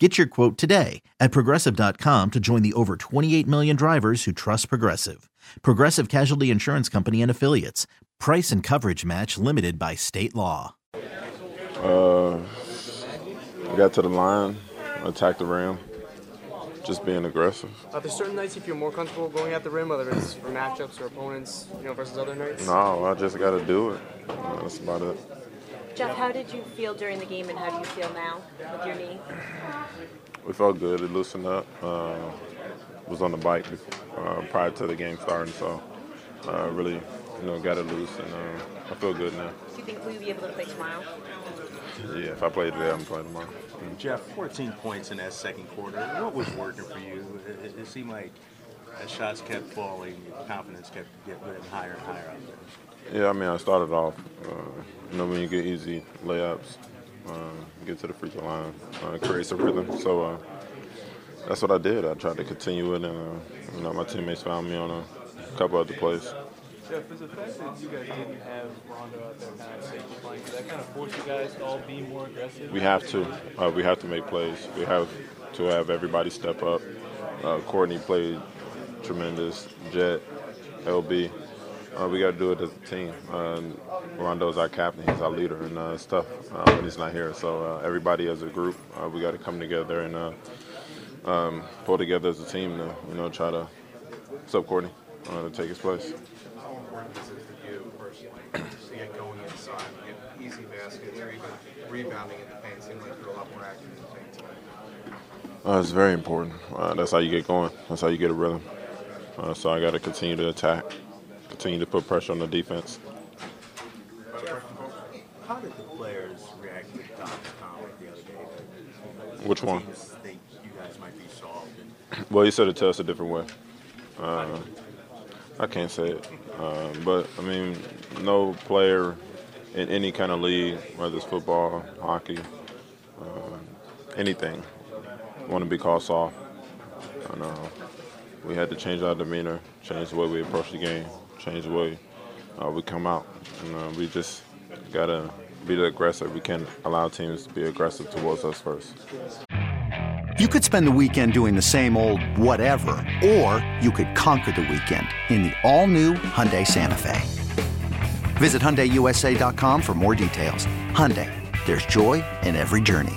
Get your quote today at progressive.com to join the over 28 million drivers who trust Progressive. Progressive Casualty Insurance Company and Affiliates. Price and coverage match limited by state law. Uh, I got to the line, attacked the rim, just being aggressive. Are there certain nights you feel more comfortable going at the rim, whether it's for matchups or opponents, you know, versus other nights? No, I just got to do it. That's about it. Jeff, how did you feel during the game and how do you feel now with your knee? We felt good. It loosened up. Uh, was on the bike uh, prior to the game starting, so uh, really, you know, got it loose, and uh, I feel good now. Do you think we'll be able to play tomorrow? Yeah, if I play today, I'm playing tomorrow. Jeff, 14 points in that second quarter. What was working for you? It, it seemed like as shots kept falling, your confidence kept getting higher and higher out there. Yeah, I mean, I started off, uh, you know, when you get easy layups, uh, get to the free throw line, uh, creates a rhythm. So uh, that's what I did. I tried to continue it, and uh, you know, my teammates found me on a couple other plays. Jeff, is the fact that you guys didn't have Rondo out there kind of safety flank, did that kind of force you guys to all be more aggressive? We have to. Uh, we have to make plays. We have to have everybody step up. Uh, Courtney played tremendous. Jet, LB. Uh, we got to do it as a team. Uh, Rondo's our captain. He's our leader, and uh, it's tough when he's not here. So uh, everybody as a group, uh, we got to come together and uh, um, pull together as a team to, you know, try to. What's up, Courtney? To take his place. How important is it for you personally to it going inside, get easy baskets, or even rebounding in the paint? Seems like you're a lot more active in the paint tonight. Uh, it's very important. Uh, that's how you get going. That's how you get a rhythm. Uh, so I got to continue to attack, continue to put pressure on the defense. How did the players react to comment the other day? Which one? Teams think you guys might be soft. Well, he said it to us a different way. Uh, I can't say it, uh, but I mean, no player in any kind of league, whether it's football, hockey, uh, anything, want to be called soft. And, uh, we had to change our demeanor, change the way we approach the game, change the way uh, we come out, and uh, we just gotta be the aggressor. We can't allow teams to be aggressive towards us first. You could spend the weekend doing the same old whatever, or you could conquer the weekend in the all-new Hyundai Santa Fe. Visit HyundaiUSA.com for more details. Hyundai, there's joy in every journey.